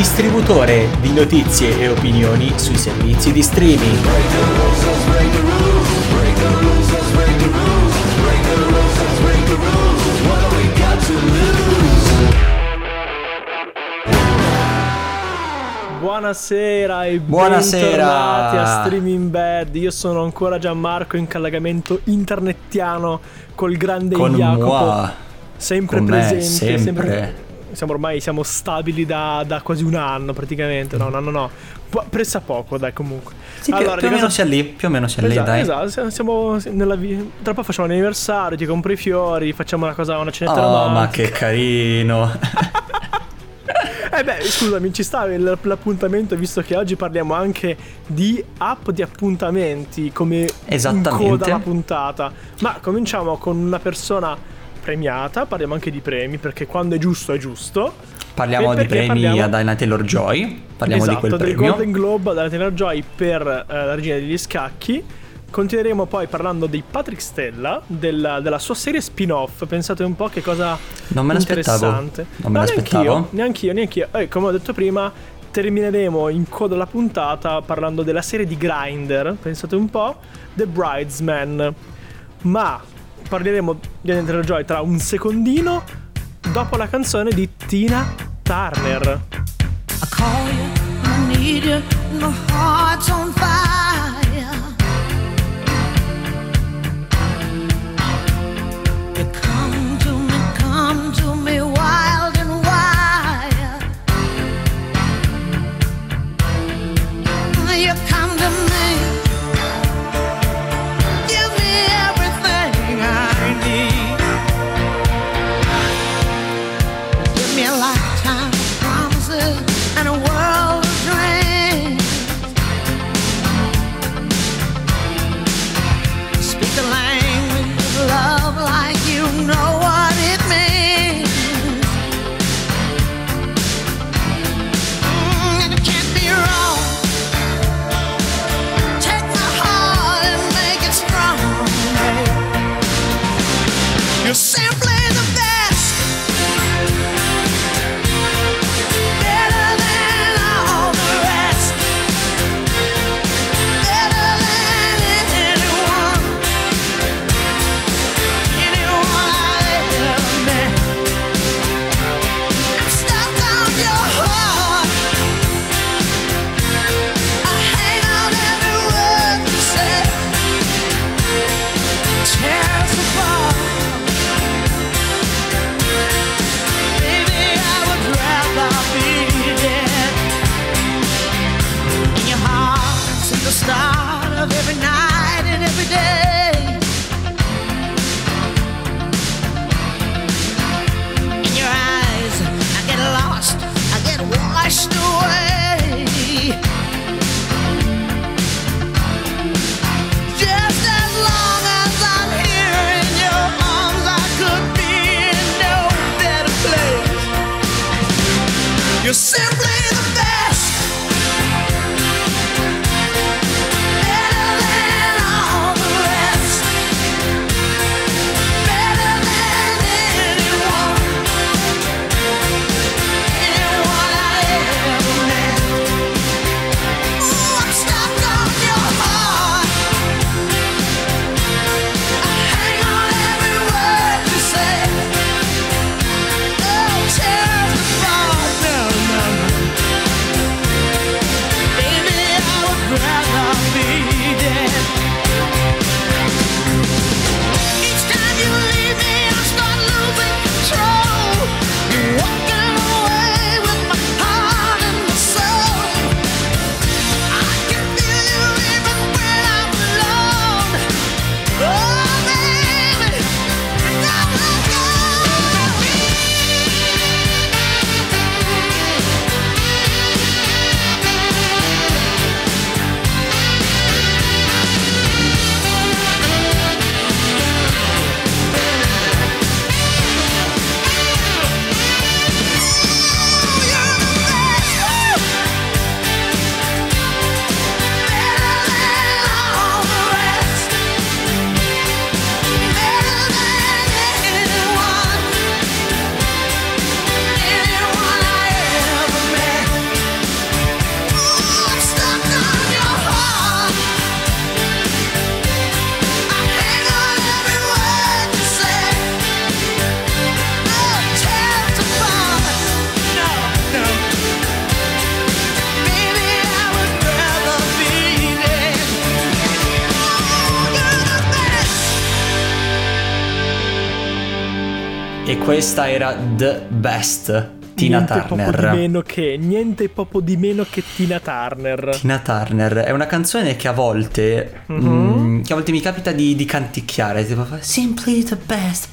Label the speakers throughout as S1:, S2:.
S1: distributore di notizie e opinioni sui servizi di streaming.
S2: Buonasera e
S1: Buonasera.
S2: bentornati a Streaming Bad. Io sono ancora Gianmarco in collegamento internettiano col grande
S1: Con
S2: Jacopo.
S1: moi.
S2: Sempre
S1: Con me,
S2: presente,
S1: sempre.
S2: Siamo ormai siamo stabili da, da quasi un anno praticamente. No, no, no, no. Po- Pressa poco, dai, comunque.
S1: Sì,
S2: Allora,
S1: più o meno
S2: cosa-
S1: sia lì, più o meno lì,
S2: Esatto,
S1: dai.
S2: esatto, siamo nella vi- Tra poco facciamo l'anniversario, ti compro i fiori, facciamo una cosa, una cenetta
S1: Oh, ma
S2: romantica.
S1: che carino.
S2: Eh beh, scusami, ci sta l'appuntamento visto che oggi parliamo anche di app di appuntamenti come coda alla puntata. Ma cominciamo con una persona premiata, parliamo anche di premi perché quando è giusto è giusto.
S1: Parliamo di premi
S2: parliamo-
S1: a Diana Taylor Joy. Parliamo
S2: esatto,
S1: di quel
S2: del
S1: premio.
S2: Golden Globe dalla Taylor Joy per eh, la regina degli scacchi. Continueremo poi parlando di Patrick Stella, della, della sua serie spin-off. Pensate un po' che cosa
S1: Non me l'aspettavo.
S2: interessante.
S1: Non me
S2: No,
S1: l'aspettavo.
S2: Neanch'io, neanch'io, neanch'io. Eh, come ho detto prima, termineremo in coda alla puntata parlando della serie di Grinder. Pensate un po', The Bridesman. Ma parleremo di Taylor Joy tra un secondino dopo la canzone di Tina Turner.
S3: I call you, I need you, my heart's on fire.
S1: Questa era The Best, Tina
S2: niente poco di
S1: Turner.
S2: meno che, niente poco di meno che Tina Turner.
S1: Tina Turner è una canzone che a volte,
S2: Mhm.
S1: mm, che a volte mi capita di, di canticchiare, tipo Simply the best,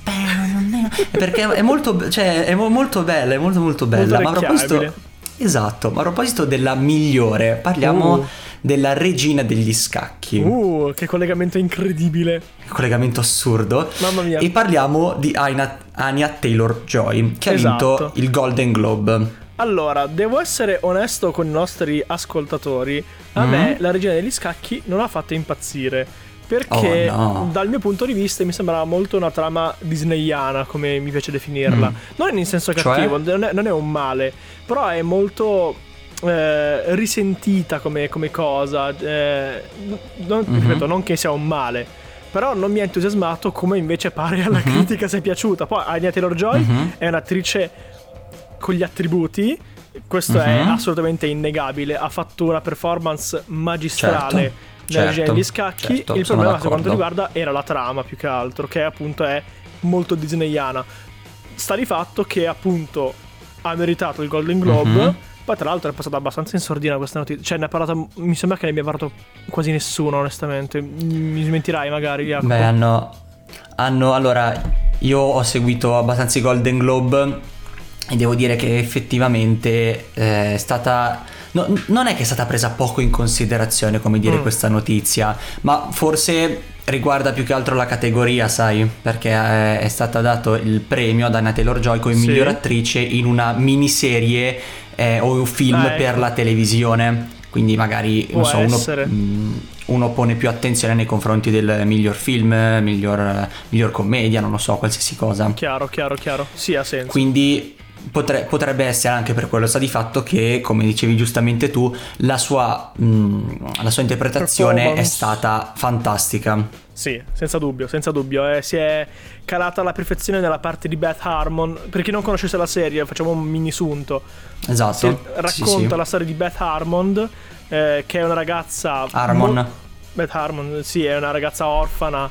S1: perché è molto, cioè, è mo- molto bella, è molto molto bella. ma a proposito, esatto, ma a proposito della migliore, parliamo
S2: Uh.
S1: Della regina degli scacchi.
S2: Uh, che collegamento incredibile.
S1: collegamento assurdo.
S2: Mamma mia.
S1: E parliamo di Aina- Anya Taylor Joy, che
S2: Esatto.
S1: ha vinto il Golden Globe.
S2: Allora, devo essere onesto con i nostri ascoltatori. A
S1: Mm.
S2: me la regina degli scacchi non ha fatto impazzire. Perché
S1: Oh, no.
S2: dal mio punto di vista mi sembrava molto una trama disneyana, come mi piace definirla.
S1: Mm.
S2: Non in senso
S1: Cioè?
S2: cattivo, non, è, non è un male, però è molto eh, risentita come, come cosa. eh, non,
S1: Mhm.
S2: ripeto, non che sia un male. Però non mi ha entusiasmato come invece pare alla critica sia piaciuta. Poi Anya Taylor-Joy
S1: Mhm.
S2: è un'attrice con gli attributi. Questo è
S1: Mhm.
S2: assolutamente innegabile. Ha fatto una performance magistrale
S1: Certo,
S2: nella
S1: certo,
S2: genere degli scacchi.
S1: certo,
S2: Il problema, per quanto
S1: d'accordo.
S2: riguarda, era la trama più che altro, che appunto è molto disneyana. Sta di fatto che appunto ha meritato il Golden Globe.
S1: Mhm.
S2: Poi, tra l'altro, è passata abbastanza in sordina questa notizia. Cioè, ne ha parlato. Mi sembra che ne abbia parlato quasi nessuno, onestamente. Mi smentirai, magari. Jacopo.
S1: Beh, hanno, hanno. Allora, io ho seguito abbastanza i Golden Globe e devo dire che effettivamente eh, è stata. no, non è che è stata presa poco in considerazione, come dire,
S2: Mm.
S1: questa notizia, ma forse riguarda più che altro la categoria, sai? Perché è, è stata dato il premio ad Anna Taylor Joy come
S2: Sì.
S1: miglior attrice in una miniserie eh, o un film
S2: Ah, ecco.
S1: per la televisione. Quindi magari, so, uno, uno pone più attenzione nei confronti del miglior film, miglior, miglior commedia, non lo so, qualsiasi cosa.
S2: Chiaro, chiaro, chiaro. Sì, ha senso.
S1: Quindi potre- potrebbe essere anche per quello, sta di fatto che, come dicevi giustamente tu, la sua, mm, la sua interpretazione è stata fantastica.
S2: Sì, senza dubbio, senza dubbio. eh, si è calata alla perfezione nella parte di Beth Harmon. Per chi non conoscesse la serie, facciamo un mini sunto. Si
S1: Esatto.
S2: racconta
S1: Sì, sì.
S2: la storia di Beth Harmon, eh, che è una ragazza.
S1: Harmon.
S2: mo- Beth Harmon, sì, è una ragazza orfana.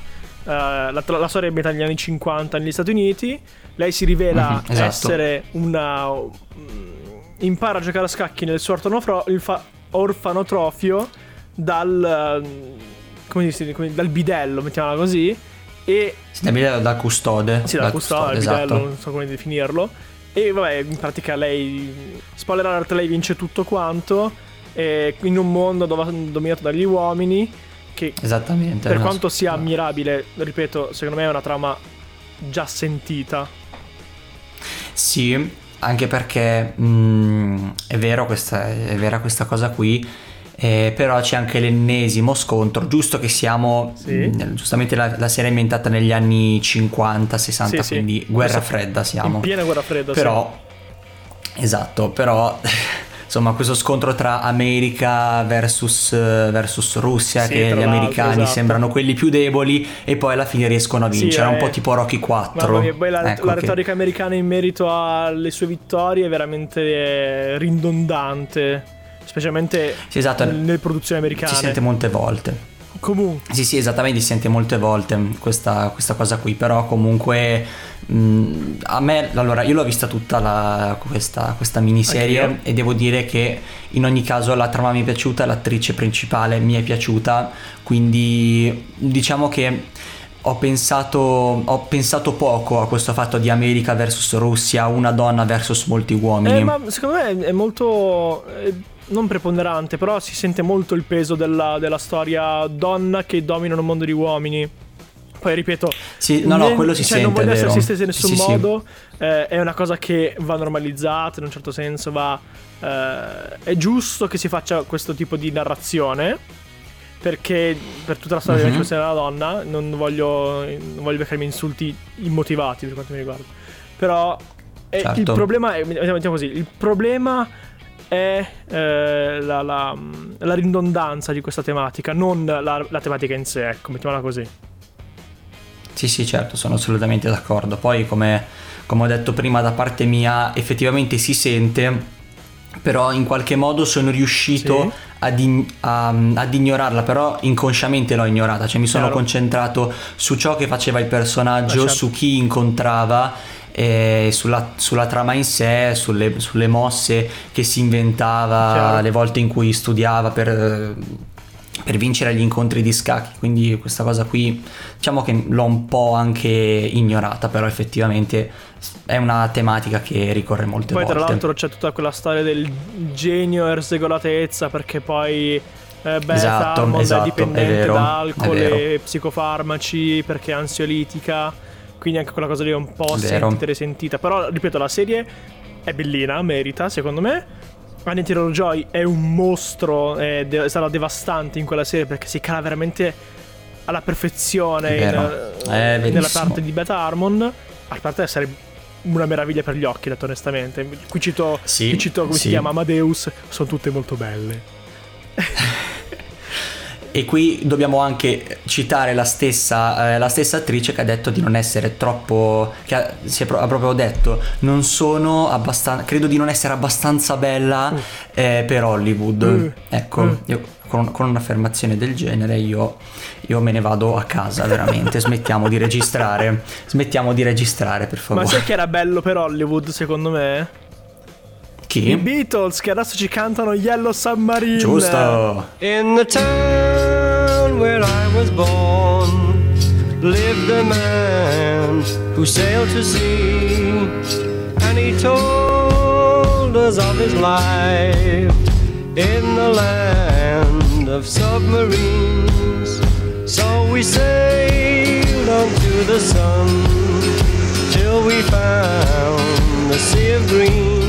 S2: Eh, la, la storia è negli anni 50 negli Stati Uniti. Lei si rivela
S1: Mhm, esatto.
S2: essere una. mm, impara a giocare a scacchi nel suo orfanofro- fa- orfanotrofio dal. eh, come si dice? Dal bidello, mettiamola così. E
S1: Sì, da, bidello, da custode.
S2: sì, dal
S1: dal
S2: custode, il
S1: esatto.
S2: bidello, non so come definirlo. E vabbè, in pratica lei. Spoiler alert, lei vince tutto quanto. in un mondo dove- dominato dagli uomini. Che
S1: Esattamente.
S2: per quanto
S1: sì.
S2: sia ammirabile, ripeto, secondo me è una trama già sentita.
S1: Sì, anche perché mm, è vero questa, è vera questa cosa qui, eh, però c'è anche l'ennesimo scontro, giusto che siamo,
S2: Sì.
S1: mm, giustamente la, la serie è ambientata negli anni 50, 60,
S2: Sì, sì.
S1: quindi guerra
S2: Esatto.
S1: fredda siamo.
S2: In piena guerra fredda, sì.
S1: Però, esatto, però insomma questo scontro tra America versus, eh, versus Russia,
S2: Sì,
S1: che gli americani
S2: esatto.
S1: sembrano quelli più deboli e poi alla fine riescono a
S2: Sì,
S1: vincere,
S2: eh.
S1: un po' tipo Rocky 4.
S2: Mamma mia, poi la,
S1: Ecco
S2: la
S1: che-
S2: retorica americana in merito alle sue vittorie è veramente eh, ridondante. Specialmente
S1: Sì, esatto.
S2: nelle produzioni americane.
S1: Si sente molte volte.
S2: Comunque.
S1: Sì, sì, esattamente, si sente molte volte questa, questa cosa qui, però comunque mh, a me, allora, io l'ho vista tutta la- questa, questa miniserie
S2: Anch'io.
S1: e devo dire che in ogni caso la trama mi è piaciuta, l'attrice principale mi è piaciuta, quindi diciamo che ho pensato, ho pensato poco a questo fatto di America versus Russia, una donna versus molti uomini.
S2: Eh, ma secondo me è molto. Non preponderante, però si sente molto il peso della, della storia donna che domina un mondo di uomini. Poi ripeto,
S1: Sì, no, no, quello si
S2: cioè,
S1: sente,
S2: non voglio essere
S1: vero.
S2: stessa in nessun
S1: Sì, sì.
S2: modo. eh, è una cosa che va normalizzata, in un certo senso va. eh, è giusto che si faccia questo tipo di narrazione. Perché per tutta la storia
S1: Mhm.
S2: della questione della donna non voglio, non voglio beccarmi insulti immotivati per quanto mi riguarda. Però eh, il
S1: Certo.
S2: problema è, mettiamo così, il problema è eh, la, la- la ridondanza di questa tematica, non la, la tematica in sé, ecco, mettiamola così.
S1: Sì, sì, certo, sono assolutamente d'accordo. Poi, come, come ho detto prima, da parte mia, effettivamente si sente, però in qualche modo sono riuscito
S2: Sì.
S1: ad, in- a- ad ignorarla, però inconsciamente l'ho ignorata, cioè mi sono
S2: Chiaro.
S1: concentrato su ciò che faceva il personaggio,
S2: Ah, certo.
S1: su chi incontrava. E sulla, sulla trama in sé, sulle, sulle mosse che si inventava,
S2: Chiaro.
S1: le volte in cui studiava per, per vincere gli incontri di scacchi. Quindi questa cosa qui diciamo che l'ho un po' anche ignorata, però effettivamente è una tematica che ricorre molte
S2: Poi
S1: volte.
S2: tra l'altro c'è tutta quella storia del genio e ersegolatezza perché poi eh, Beth
S1: Esatto, esatto,
S2: è dipendente
S1: è vero,
S2: da alcol e psicofarmaci perché è ansiolitica, quindi anche quella cosa lì è un po'
S1: vero.
S2: sentita e risentita. Però ripeto, la serie è bellina, merita secondo me. Anya Taylor Joy è un mostro, è, de- sarà devastante in quella serie perché si cala veramente alla perfezione in-
S1: è
S2: nella
S1: verissimo.
S2: parte di Beth Harmon. A parte essere una meraviglia per gli occhi, detto onestamente. Qui cito,
S1: Sì,
S2: qui cito come si
S1: sì.
S2: chiama Amadeus, sono tutte molto belle.
S1: E qui dobbiamo anche citare la stessa, eh, la stessa attrice che ha detto di non essere troppo. che ha, si è pro- ha proprio detto: Non sono abbastanza. credo di non essere abbastanza bella eh, per Hollywood.
S2: Mm.
S1: Ecco,
S2: Mm.
S1: io con, con un'affermazione del genere io, io me ne vado a casa, veramente. Smettiamo di registrare. Smettiamo di registrare, per
S2: Ma
S1: favore.
S2: sai che era bello per Hollywood, secondo me? I
S1: Chi?
S2: Beatles che adesso ci cantano Yellow Submarine.
S1: Giusto.
S4: In the town where I was born lived a man who sailed to sea, and he told us of his life in the land of submarines. So we sailed to the sun till we found the sea of green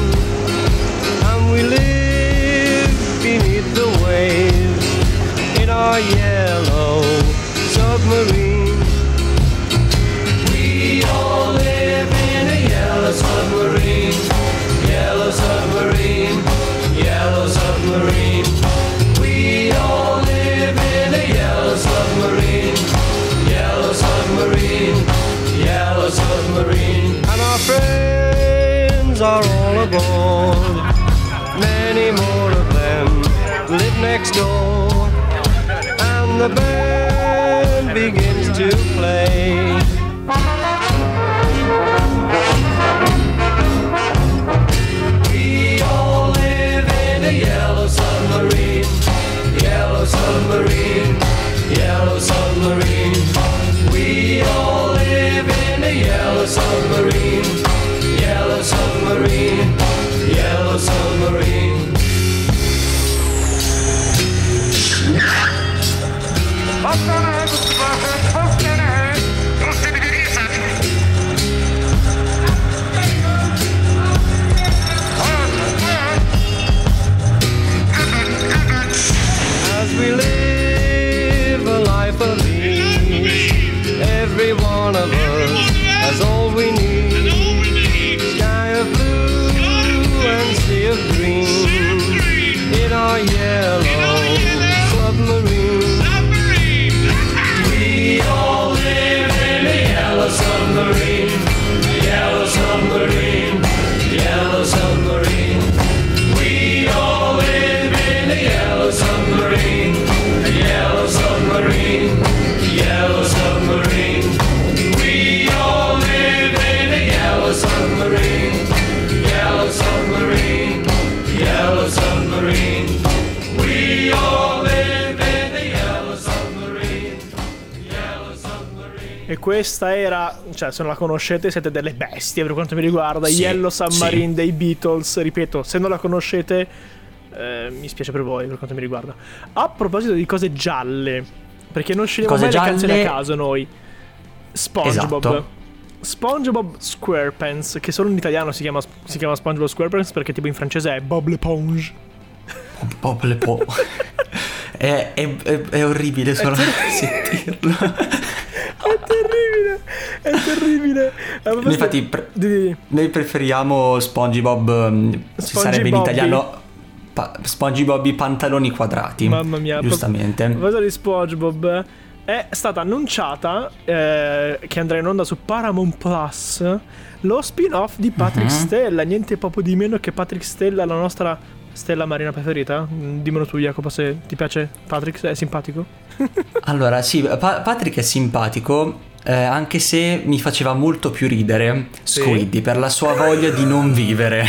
S4: and we live our yellow submarine. We all live in a yellow submarine, yellow submarine, yellow submarine. We all live in a yellow submarine, yellow submarine, yellow submarine. And our friends are all aboard. Many more of them live next door. And the band
S2: questa era, cioè se non la conoscete siete delle bestie per quanto mi riguarda,
S1: Sì,
S2: Yellow Submarine
S1: sì.
S2: dei Beatles, ripeto, se non la conoscete eh, mi spiace per voi per quanto mi riguarda. A proposito di cose gialle, perché non scegliamo mai le canzoni a
S1: gialle-
S2: caso noi. SpongeBob.
S1: Esatto.
S2: SpongeBob SquarePants, che solo in italiano si chiama, si chiama SpongeBob SquarePants perché tipo in francese è Bob l'Eponge.
S1: Pop le po. È, è- è- è orribile solo sentirlo.
S2: È terribile, è terribile. A proposito-
S1: Infatti, pre- noi preferiamo SpongeBob. mm, Ci
S2: Spongy
S1: sarebbe in italiano. Pa- SpongeBob i pantaloni quadrati.
S2: Mamma mia.
S1: Giustamente.
S2: A proposito di SpongeBob, è stata annunciata eh, che andrà in onda su Paramount Plus lo spin-off di Patrick
S1: Mhm.
S2: Stella. Niente proprio di meno che Patrick Stella, la nostra stella marina preferita. Mm, Dimmelo tu, Jacopo, se ti piace Patrick, è simpatico.
S1: Allora, sì, Pa- Patrick è simpatico. Eh, anche se mi faceva molto più ridere
S2: Sì.
S1: Squiddy per la sua voglia di non vivere.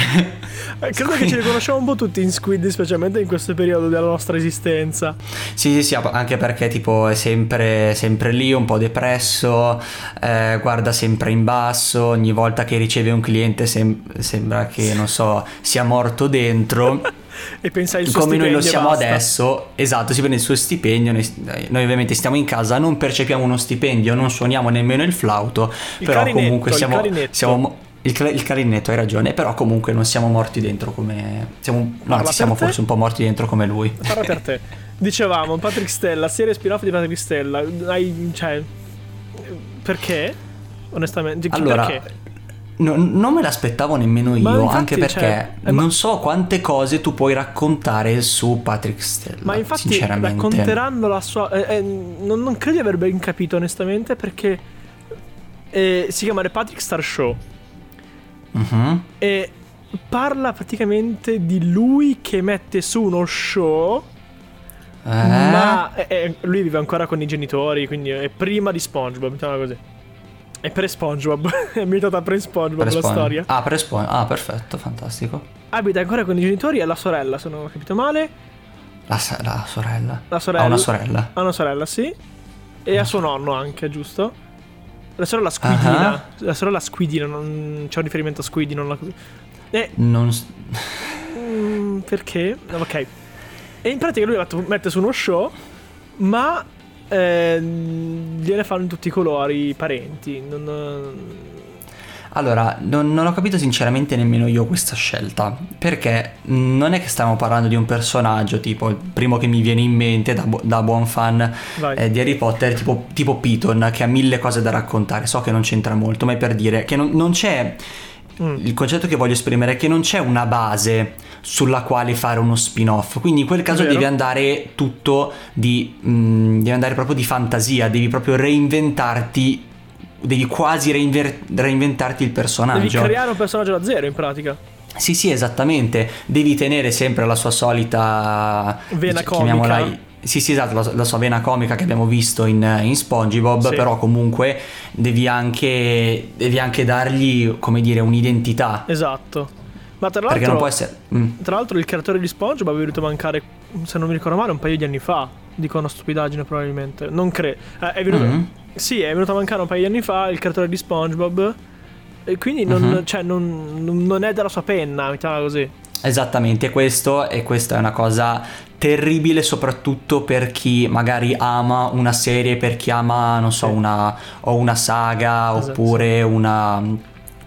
S2: Eh, credo che ci riconosciamo un po' tutti in Squid, specialmente in questo periodo della nostra esistenza.
S1: Sì, sì, sì, anche perché tipo è sempre, sempre lì, un po' depresso, eh, guarda sempre in basso, ogni volta che riceve un cliente sem- sembra che, non so, sia morto dentro.
S2: E pensa il suo
S1: Come noi lo siamo
S2: basta.
S1: adesso, esatto, si prende il suo stipendio, noi, noi ovviamente stiamo in casa, non percepiamo uno stipendio, non suoniamo nemmeno il flauto,
S2: Il
S1: però comunque
S2: il
S1: siamo...
S2: clarinetto.
S1: siamo mo- il, il clarinetto, hai ragione, però comunque non siamo morti dentro come... Siamo, no, anzi, siamo
S2: te.
S1: forse un po' morti dentro come lui.
S2: Parla per te. Dicevamo, Patrick Stella, serie spin-off di Patrick Stella. Hai, cioè, perché? Onestamente,
S1: Allora,
S2: perché?
S1: No- non me l'aspettavo nemmeno io,
S2: infatti,
S1: anche perché
S2: cioè, eh,
S1: non so quante cose tu puoi raccontare su Patrick Stella.
S2: Ma infatti
S1: sinceramente.
S2: racconteranno la sua... eh, eh, non, non credo di aver ben capito onestamente perché eh, si chiama The Patrick Star Show
S1: Mhm.
S2: e parla praticamente di lui che mette su uno show
S1: Eh?
S2: ma eh, lui vive ancora con i genitori quindi è prima di SpongeBob mettiamola così è pre SpongeBob è ambientata pre SpongeBob la
S1: Prespon-
S2: storia
S1: Ah, prespon- ah, perfetto, fantastico.
S2: abita ancora con i genitori e la sorella se non ho capito male
S1: La, sa- la sorella.
S2: La sorella.
S1: Ha una sorella.
S2: Ha una sorella, sì. E ha suo nonno anche, giusto? La sorella Squidina.
S1: Ah.
S2: La sorella Squidina, non c'è un riferimento a Squiddy, non la... E...
S1: Non s-
S2: mm, perché? No, Ok. E in pratica lui mette su uno show, ma... Eh, gliene fanno in tutti i colori i parenti. Non...
S1: Allora, non, non ho capito sinceramente nemmeno io questa scelta. Perché non è che stiamo parlando di un personaggio tipo il primo che mi viene in mente da, da buon fan eh, di Harry Potter, tipo, tipo Piton, che ha mille cose da raccontare. So che non c'entra molto, ma è per dire che non, non c'è.
S2: Mm.
S1: Il concetto che voglio esprimere è che non c'è una base sulla quale fare uno spin-off. Quindi in quel caso
S2: Vero.
S1: devi andare tutto di. mm, devi andare proprio di fantasia, devi proprio reinventarti. Devi quasi reinver- reinventarti il personaggio.
S2: Devi creare un personaggio da zero in pratica.
S1: Sì, sì, esattamente. Devi tenere sempre la sua solita
S2: Vena comica.
S1: Sì, sì, esatto, la, la sua vena comica che abbiamo visto in, in SpongeBob,
S2: Sì.
S1: però comunque devi anche, devi anche dargli, come dire, un'identità.
S2: Esatto. Ma tra
S1: Perché
S2: l'altro...
S1: non può essere... mm.
S2: Tra l'altro il creatore di SpongeBob è venuto a mancare, se non mi ricordo male, un paio di anni fa. Dico una stupidaggine probabilmente. Non credo. Eh, è venuto...
S1: Mm.
S2: Sì, è venuto a mancare un paio di anni fa il creatore di SpongeBob. E quindi non,
S1: Mhm.
S2: cioè, non, non è della sua penna, mettiamola così.
S1: Esattamente questo e questa è una cosa terribile soprattutto per chi magari ama una serie, per chi ama, non so,
S2: Sì.
S1: una, o una saga
S2: Esatto,
S1: oppure una,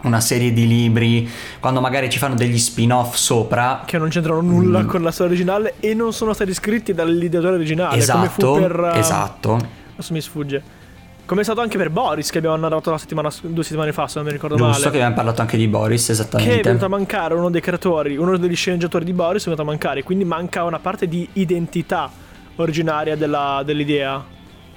S1: una serie di libri, quando magari ci fanno degli spin-off sopra.
S2: Che non c'entrano nulla
S1: Mm.
S2: con la storia originale e non sono stati scritti dall'ideatore originale.
S1: Esatto,
S2: per. uh,
S1: esatto.
S2: Adesso mi sfugge. Come è stato anche per Boris, che abbiamo narrato la settimana, due settimane fa, se non mi ricordo
S1: Giusto
S2: male.
S1: che abbiamo parlato anche di Boris,
S2: Che è
S1: esattamente.
S2: venuto a mancare uno dei creatori, uno degli sceneggiatori di Boris è venuto a mancare, quindi manca una parte di identità originaria della- dell'idea.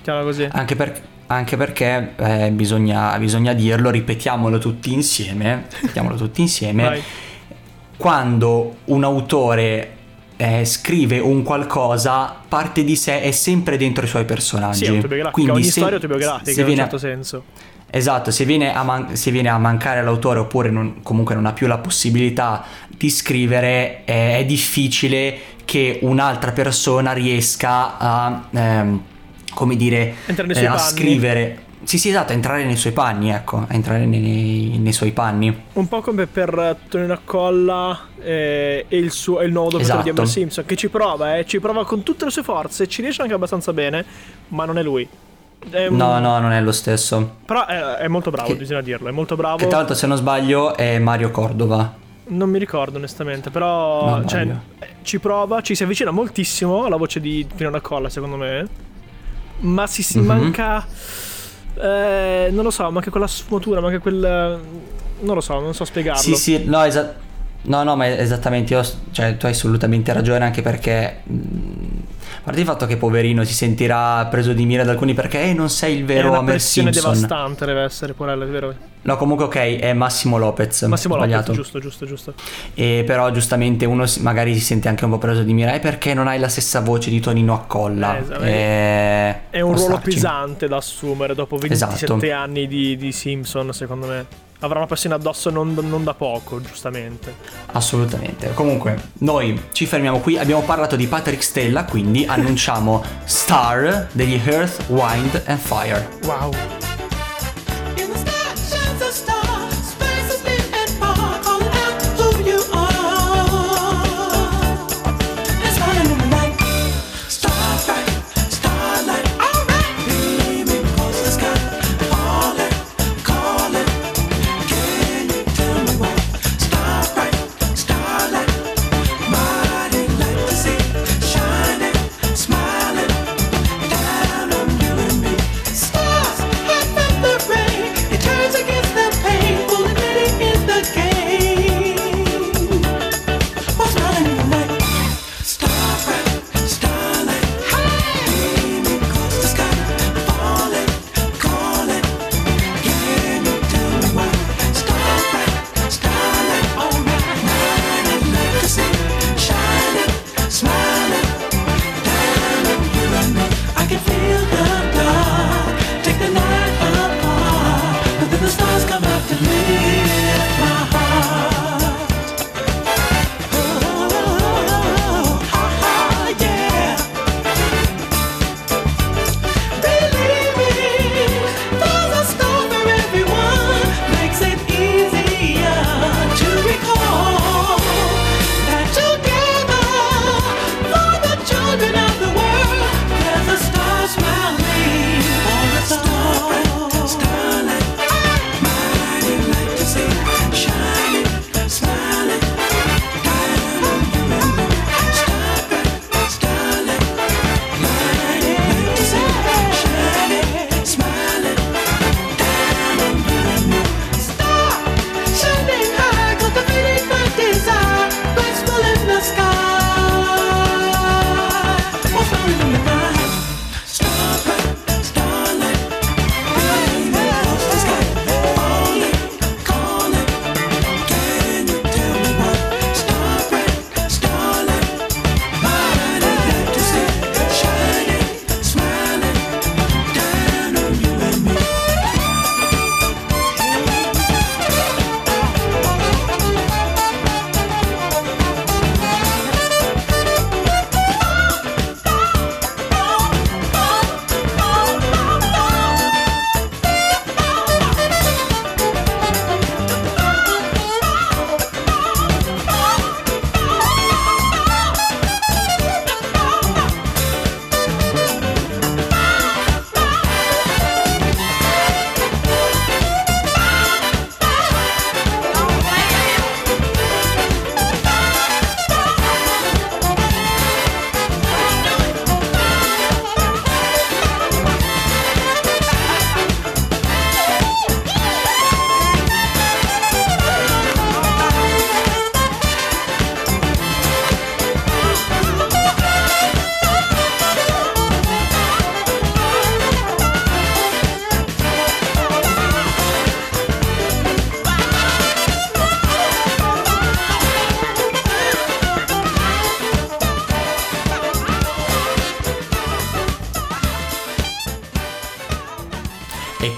S2: Chiamala così.
S1: Anche, per- anche perché eh, bisogna, bisogna dirlo, ripetiamolo tutti insieme. Ripetiamolo tutti insieme. Quando un autore eh, scrive un qualcosa, parte di sé è sempre dentro i suoi personaggi.
S2: Sì, autobiografica,
S1: Quindi
S2: ogni
S1: se-
S2: storia autobiografica
S1: se
S2: in un
S1: viene-
S2: certo senso.
S1: Esatto, se viene, a man- se viene a mancare l'autore oppure non- comunque non ha più la possibilità di scrivere, eh, è difficile che un'altra persona riesca a, ehm, come dire, eh, a scrivere. Sì, sì, esatto, entrare nei suoi panni, ecco, entrare nei, nei suoi panni.
S2: Un po' come per eh, Tonino Accolla eh, e il, suo, e il nuovo doppiatore di
S1: Esatto.
S2: Homer Simpson, che ci prova, eh, ci prova con tutte le sue forze, ci riesce anche abbastanza bene, ma non è lui. Un-
S1: No, no, non è lo stesso.
S2: Però è, è molto bravo,
S1: Che-
S2: bisogna dirlo, è molto bravo.
S1: Che tra l'altro, se non sbaglio, è Mario Cordova.
S2: Non mi ricordo onestamente, però
S1: No,
S2: cioè, ci prova, ci si avvicina moltissimo alla voce di Tonino Accolla, secondo me. Ma si, si
S1: Mhm.
S2: manca... eh, non lo so, manca quella sfumatura, manca quel... Non lo so, non so spiegarlo.
S1: Sì, sì, no, esa- no, no, ma esattamente, io, cioè, tu hai assolutamente ragione anche perché... mh, A parte il fatto che poverino si sentirà preso di mira da alcuni perché eh, non sei il
S2: È
S1: vero
S2: una
S1: Homer
S2: pressione
S1: Simpson.
S2: devastante deve essere, porello, è vero?
S1: No, comunque ok, è Massimo Lopez.
S3: Massimo Lopez,
S1: sbagliato.
S3: giusto, giusto, giusto.
S1: E però giustamente uno magari si sente anche un po' preso di mira "Eh, perché non hai la stessa voce di Tonino Accolla.
S3: Eh, esatto.
S1: Eh,
S3: È un ruolo
S1: starci.
S3: pesante da assumere dopo 27
S1: Esatto.
S3: anni di, di Simpson, secondo me. Avrà una pressione addosso non, non da poco, giustamente.
S1: Assolutamente. Comunque, noi ci fermiamo qui. Abbiamo parlato di Patrick Stella, quindi annunciamo Star degli Earth, Wind and Fire.
S3: Wow.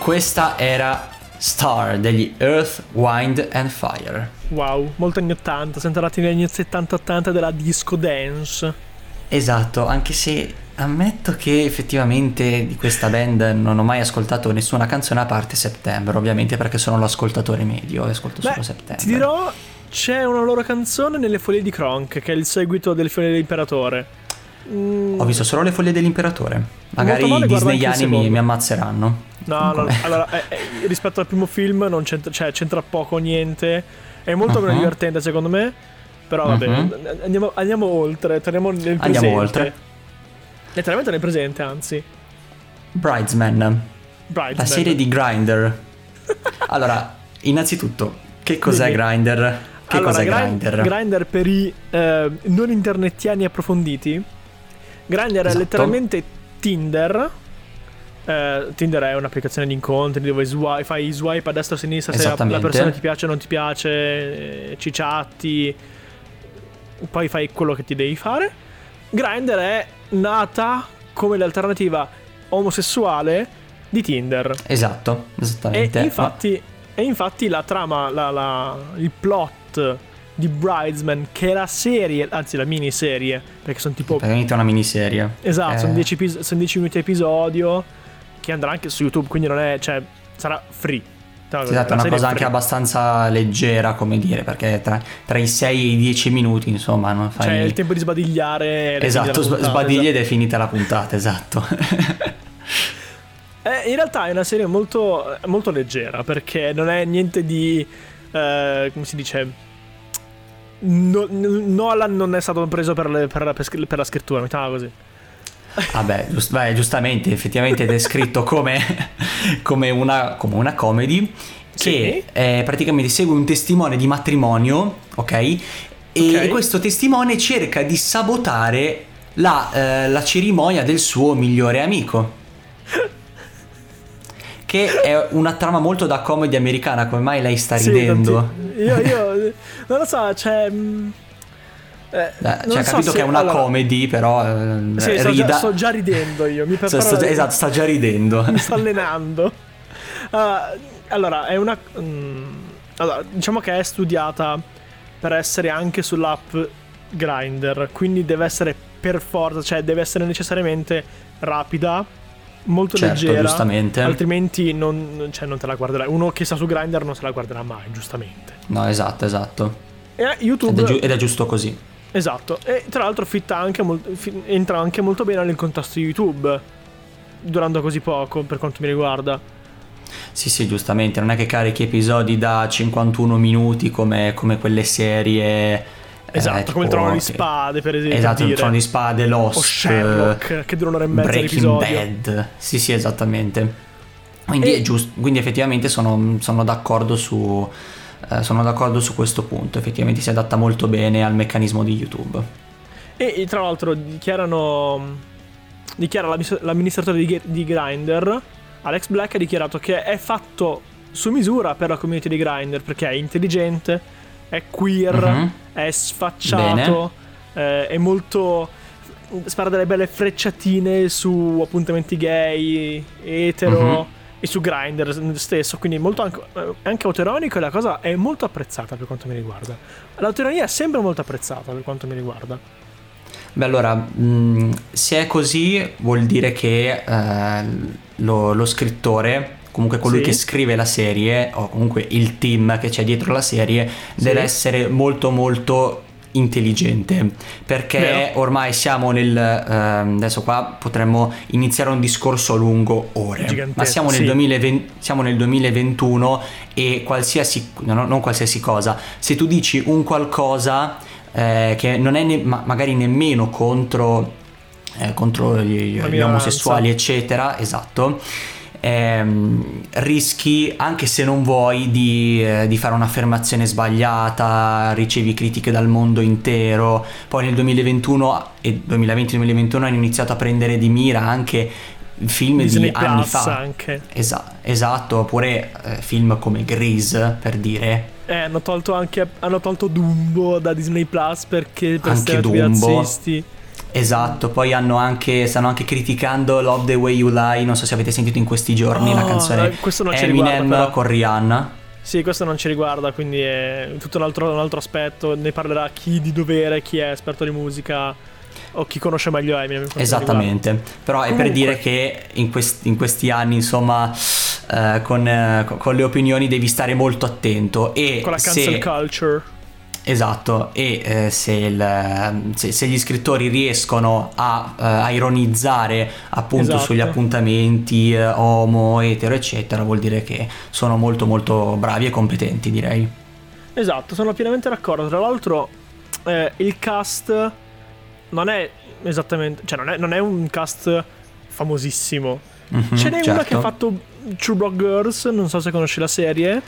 S1: Questa era Star degli Earth, Wind and Fire.
S3: Wow, molto anni 80, siamo tornati negli anni 70-80 della disco dance.
S1: Esatto, anche se ammetto che effettivamente di questa band non ho mai ascoltato nessuna canzone a parte September, ovviamente perché sono l'ascoltatore medio e ascolto solo
S3: Beh,
S1: September.
S3: ti dirò, c'è una loro canzone nelle foglie di Kronk, che è il seguito delle foglie dell'imperatore. Mm,
S1: Ho visto solo le foglie dell'imperatore. Magari
S3: male,
S1: i
S3: anche il
S1: mi, ammazzeranno.
S3: No, no, allora, eh, eh, rispetto al primo film non c'entra, cioè, c'entra poco niente. È molto meno
S1: Mhm.
S3: divertente secondo me. Però vabbè,
S1: Mhm.
S3: andiamo, andiamo oltre, torniamo nel presente.
S1: Andiamo oltre.
S3: Letteralmente nel presente, anzi.
S1: Bridesman,
S3: Bridesman.
S1: la serie di Grinder. Allora, innanzitutto, che cos'è. Grinder? Che
S3: allora,
S1: cos'è
S3: Grind-
S1: Grinder?
S3: Grindr per i eh, non internettiani approfonditi. Grindr è
S1: Esatto.
S3: letteralmente Tinder
S2: Eh, Tinder è un'applicazione di incontri dove swi- fai swipe a destra o a sinistra se la- persona ti piace o non ti piace, eh, ci chatti, poi fai quello che ti devi fare. Grindr è nata come l'alternativa omosessuale di Tinder.
S1: Esatto,
S2: E
S1: esattamente.
S2: infatti, e infatti la trama, la- la- il plot di Bridesman, che è la serie, anzi la miniserie, perché sono tipo...
S1: Praticamente è una miniserie.
S2: Esatto,
S1: Eh,
S2: sono 10, epis- sono 10 minuti episodio, che andrà anche su YouTube, quindi non è... cioè, sarà free.
S1: Esatto, è una cosa anche abbastanza leggera, come dire, perché tra, tra i 6 e i 10 minuti, insomma, non fai...
S2: Cioè, il tempo di sbadigliare...
S1: Esatto, sb-
S2: puntata,
S1: sbadigli ed è finita la puntata, esatto.
S2: Eh, in realtà è una serie molto, molto leggera perché non è niente di. eh, come si dice? No- Nolan non è stato preso per, le- per la- per la scrittura, mettiamola così.
S1: Vabbè, giust- beh, giustamente, effettivamente ed è scritto come, come, una, come una comedy che eh, praticamente segue un testimone di matrimonio, ok? E
S2: Ok.
S1: questo testimone cerca di sabotare la, eh, la cerimonia del suo migliore amico. Che è una trama molto da comedy americana, come mai lei sta
S2: Sì,
S1: ridendo?
S2: io, io non lo so, cioè. mm, eh,
S1: Eh,
S2: non
S1: cioè,
S2: so
S1: capito
S2: se-
S1: che è una
S2: allora,
S1: comedy, però eh,
S2: Sì, sto,
S1: rida.
S2: già, sto già ridendo io. Mi
S1: Sto-
S2: preparo
S1: sto- esatto, sta già ridendo.
S2: mi sto allenando. Ah, allora, è una. mm, allora, diciamo che è studiata per essere anche sull'app Grinder. Quindi deve essere per forza, cioè deve essere necessariamente rapida, molto
S1: Certo,
S2: leggera.
S1: giustamente.
S2: Altrimenti non, cioè, non te la guarderai. Uno che sta su Grinder non se la guarderà mai, giustamente.
S1: No, esatto, esatto.
S2: E eh,
S1: Ed
S2: YouTube.
S1: è, giu- ed è giusto così.
S2: Esatto, e tra l'altro fitta anche molto, entra anche molto bene nel contesto di YouTube, durando così poco per quanto mi riguarda.
S1: Sì, sì, giustamente. Non è che carichi episodi da 51 minuti come, come quelle serie.
S2: Esatto,
S1: eh,
S2: come il
S1: tipo-
S2: trono di spade, per esempio.
S1: Esatto,
S2: per
S1: il
S2: dire.
S1: trono di spade, Lost.
S2: O Sherlock, che dura un'ora e mezza
S1: Breaking
S2: l'episodio.
S1: Bad. Sì, sì, esattamente. Quindi,
S2: E-
S1: è giusto, quindi effettivamente sono, sono d'accordo su. eh, sono d'accordo su questo punto. Effettivamente si adatta molto bene al meccanismo di YouTube.
S2: E tra l'altro dichiarano. Dichiara l'amministra- l'amministratore di, di Grindr, Alex Black, ha dichiarato che è fatto su misura per la community di Grindr perché è intelligente, è queer,
S1: Mhm.
S2: è sfacciato, eh, è molto. spara delle belle frecciatine su appuntamenti gay, etero.
S1: Mhm.
S2: E su Grindr stesso, quindi molto anche, eh, anche autoironico e la cosa è molto apprezzata per quanto mi riguarda. L'autoironia è sempre molto apprezzata per quanto mi riguarda.
S1: Beh, allora, mh, se è così, vuol dire che eh, lo, lo scrittore, comunque colui
S2: Sì.
S1: che scrive la serie, o comunque il team che c'è dietro la serie, deve essere molto molto intelligente perché
S2: Vero.
S1: ormai siamo nel ehm, adesso qua potremmo iniziare un discorso lungo ore
S2: Gigantesco,
S1: ma siamo nel,
S2: sì.
S1: 2020 siamo nel 2021 e qualsiasi no, non qualsiasi cosa se tu dici un qualcosa eh, che non è ne- ma- magari nemmeno contro, eh, contro gli, gli omosessuali, eccetera, esatto. Ehm, rischi, anche se non vuoi, di, eh, di fare un'affermazione sbagliata, ricevi critiche dal mondo intero. Poi nel 2021 e 2020-2021 hanno iniziato a prendere di mira anche film
S2: Disney
S1: di anni
S2: Plus
S1: fa.
S2: anche.
S1: Esa- esatto, oppure eh, film come Grease, per dire.
S2: Eh, hanno tolto anche hanno tolto Dumbo da Disney Plus perché per
S1: Anche
S2: stereotipi
S1: Dumbo.
S2: razzisti.
S1: Esatto, poi hanno anche, stanno anche criticando Love the Way You Lie, non so se avete sentito in questi giorni la
S2: Oh,
S1: canzone
S2: eh, riguarda,
S1: Eminem
S2: però.
S1: con Rihanna.
S2: Sì, questo non ci riguarda, quindi è tutto un altro, un altro aspetto. Ne parlerà chi di dovere, chi è esperto di musica o chi conosce meglio Eminem. per
S1: Esattamente, però è per
S2: Comunque.
S1: dire che in, quest- in questi anni, insomma, eh, con, eh, co- con le opinioni devi stare molto attento e
S2: riguarda. Con la cancel
S1: se,
S2: culture.
S1: Esatto, e eh, se, il- se- se gli scrittori riescono a, eh, a ironizzare appunto
S2: Esatto.
S1: sugli appuntamenti eh, homo, etero, eccetera, vuol dire che sono molto molto bravi e competenti, direi.
S2: Esatto, sono pienamente d'accordo. Tra l'altro, eh, il cast non è esattamente. cioè, non è, non è un cast famosissimo.
S1: Mhm,
S2: Ce n'è una
S1: certo.
S2: che ha fatto True Blood Girls. Non so se conosci la serie.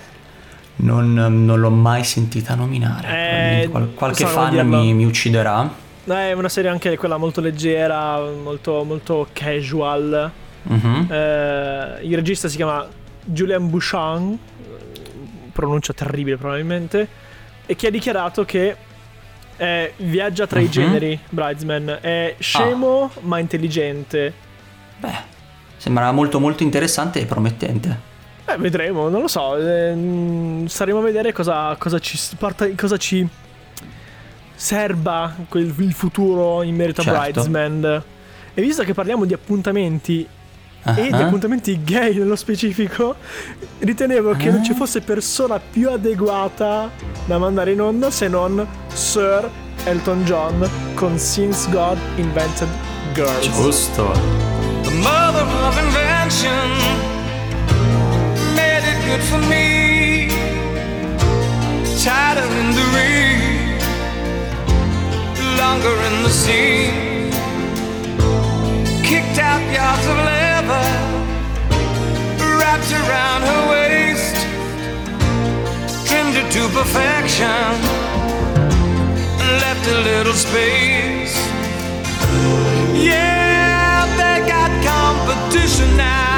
S1: Non, non l'ho mai sentita nominare.
S2: Eh,
S1: qual- qualche fan mi, mi ucciderà.
S2: Eh, È una serie anche quella molto leggera, molto, molto casual.
S1: Mhm.
S2: Eh, il regista si chiama Julian Bouchon, pronuncia terribile probabilmente, e che ha dichiarato che eh, viaggia tra i
S1: Mhm.
S2: generi, Bridesman. È scemo
S1: Ah.
S2: ma intelligente.
S1: Beh, sembra molto molto interessante e promettente.
S2: Eh, vedremo, non lo so. ehm, staremo a vedere cosa, cosa ci porta, cosa ci serba quel- il futuro in merito a
S1: Certo.
S2: Bridesman. E visto che parliamo di appuntamenti e di appuntamenti gay nello specifico, ritenevo che non ci
S1: Ah.
S2: fosse persona più adeguata da mandare in onda se non Sir Elton John con Since God Invented Girls.
S3: Giusto.
S5: The mother of invention good for me. Tighter in the reed, longer in the sea. Kicked out yards of leather, wrapped around her waist, trimmed it to perfection, and left a little space. Yeah, they got competition now.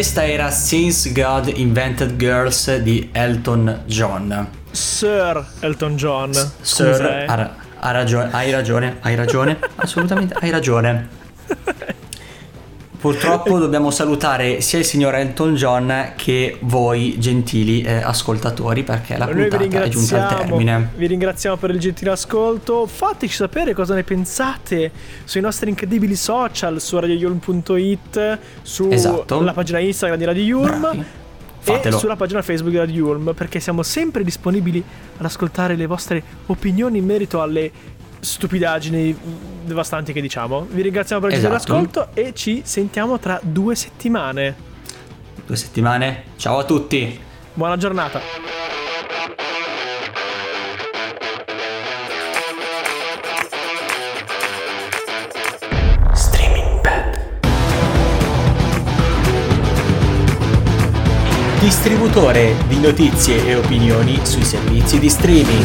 S1: Questa era Since God Invented Girls di Elton John.
S2: Sir Elton John.
S1: Sir,
S2: eh.
S1: ha, ha ragione, hai ragione, hai ragione, assolutamente hai ragione. Purtroppo dobbiamo salutare sia il signor Elton John che voi gentili eh, ascoltatori perché la
S2: Noi
S1: puntata è giunta al termine.
S2: vi ringraziamo per il gentile ascolto. Fateci sapere cosa ne pensate sui nostri incredibili social, su radioyulm.it, sulla
S1: Esatto.
S2: pagina Instagram di Radio Yulm
S1: Bravi.
S2: e
S1: Fatelo.
S2: sulla pagina Facebook di Radio Yulm, perché siamo sempre disponibili ad ascoltare le vostre opinioni in merito alle stupidaggini devastanti che diciamo. Vi ringraziamo per il
S1: Esatto.
S2: ascolto e ci sentiamo tra due settimane.
S1: Due settimane. Ciao a tutti.
S2: Buona giornata.
S3: Distributore di notizie e opinioni sui servizi di streaming.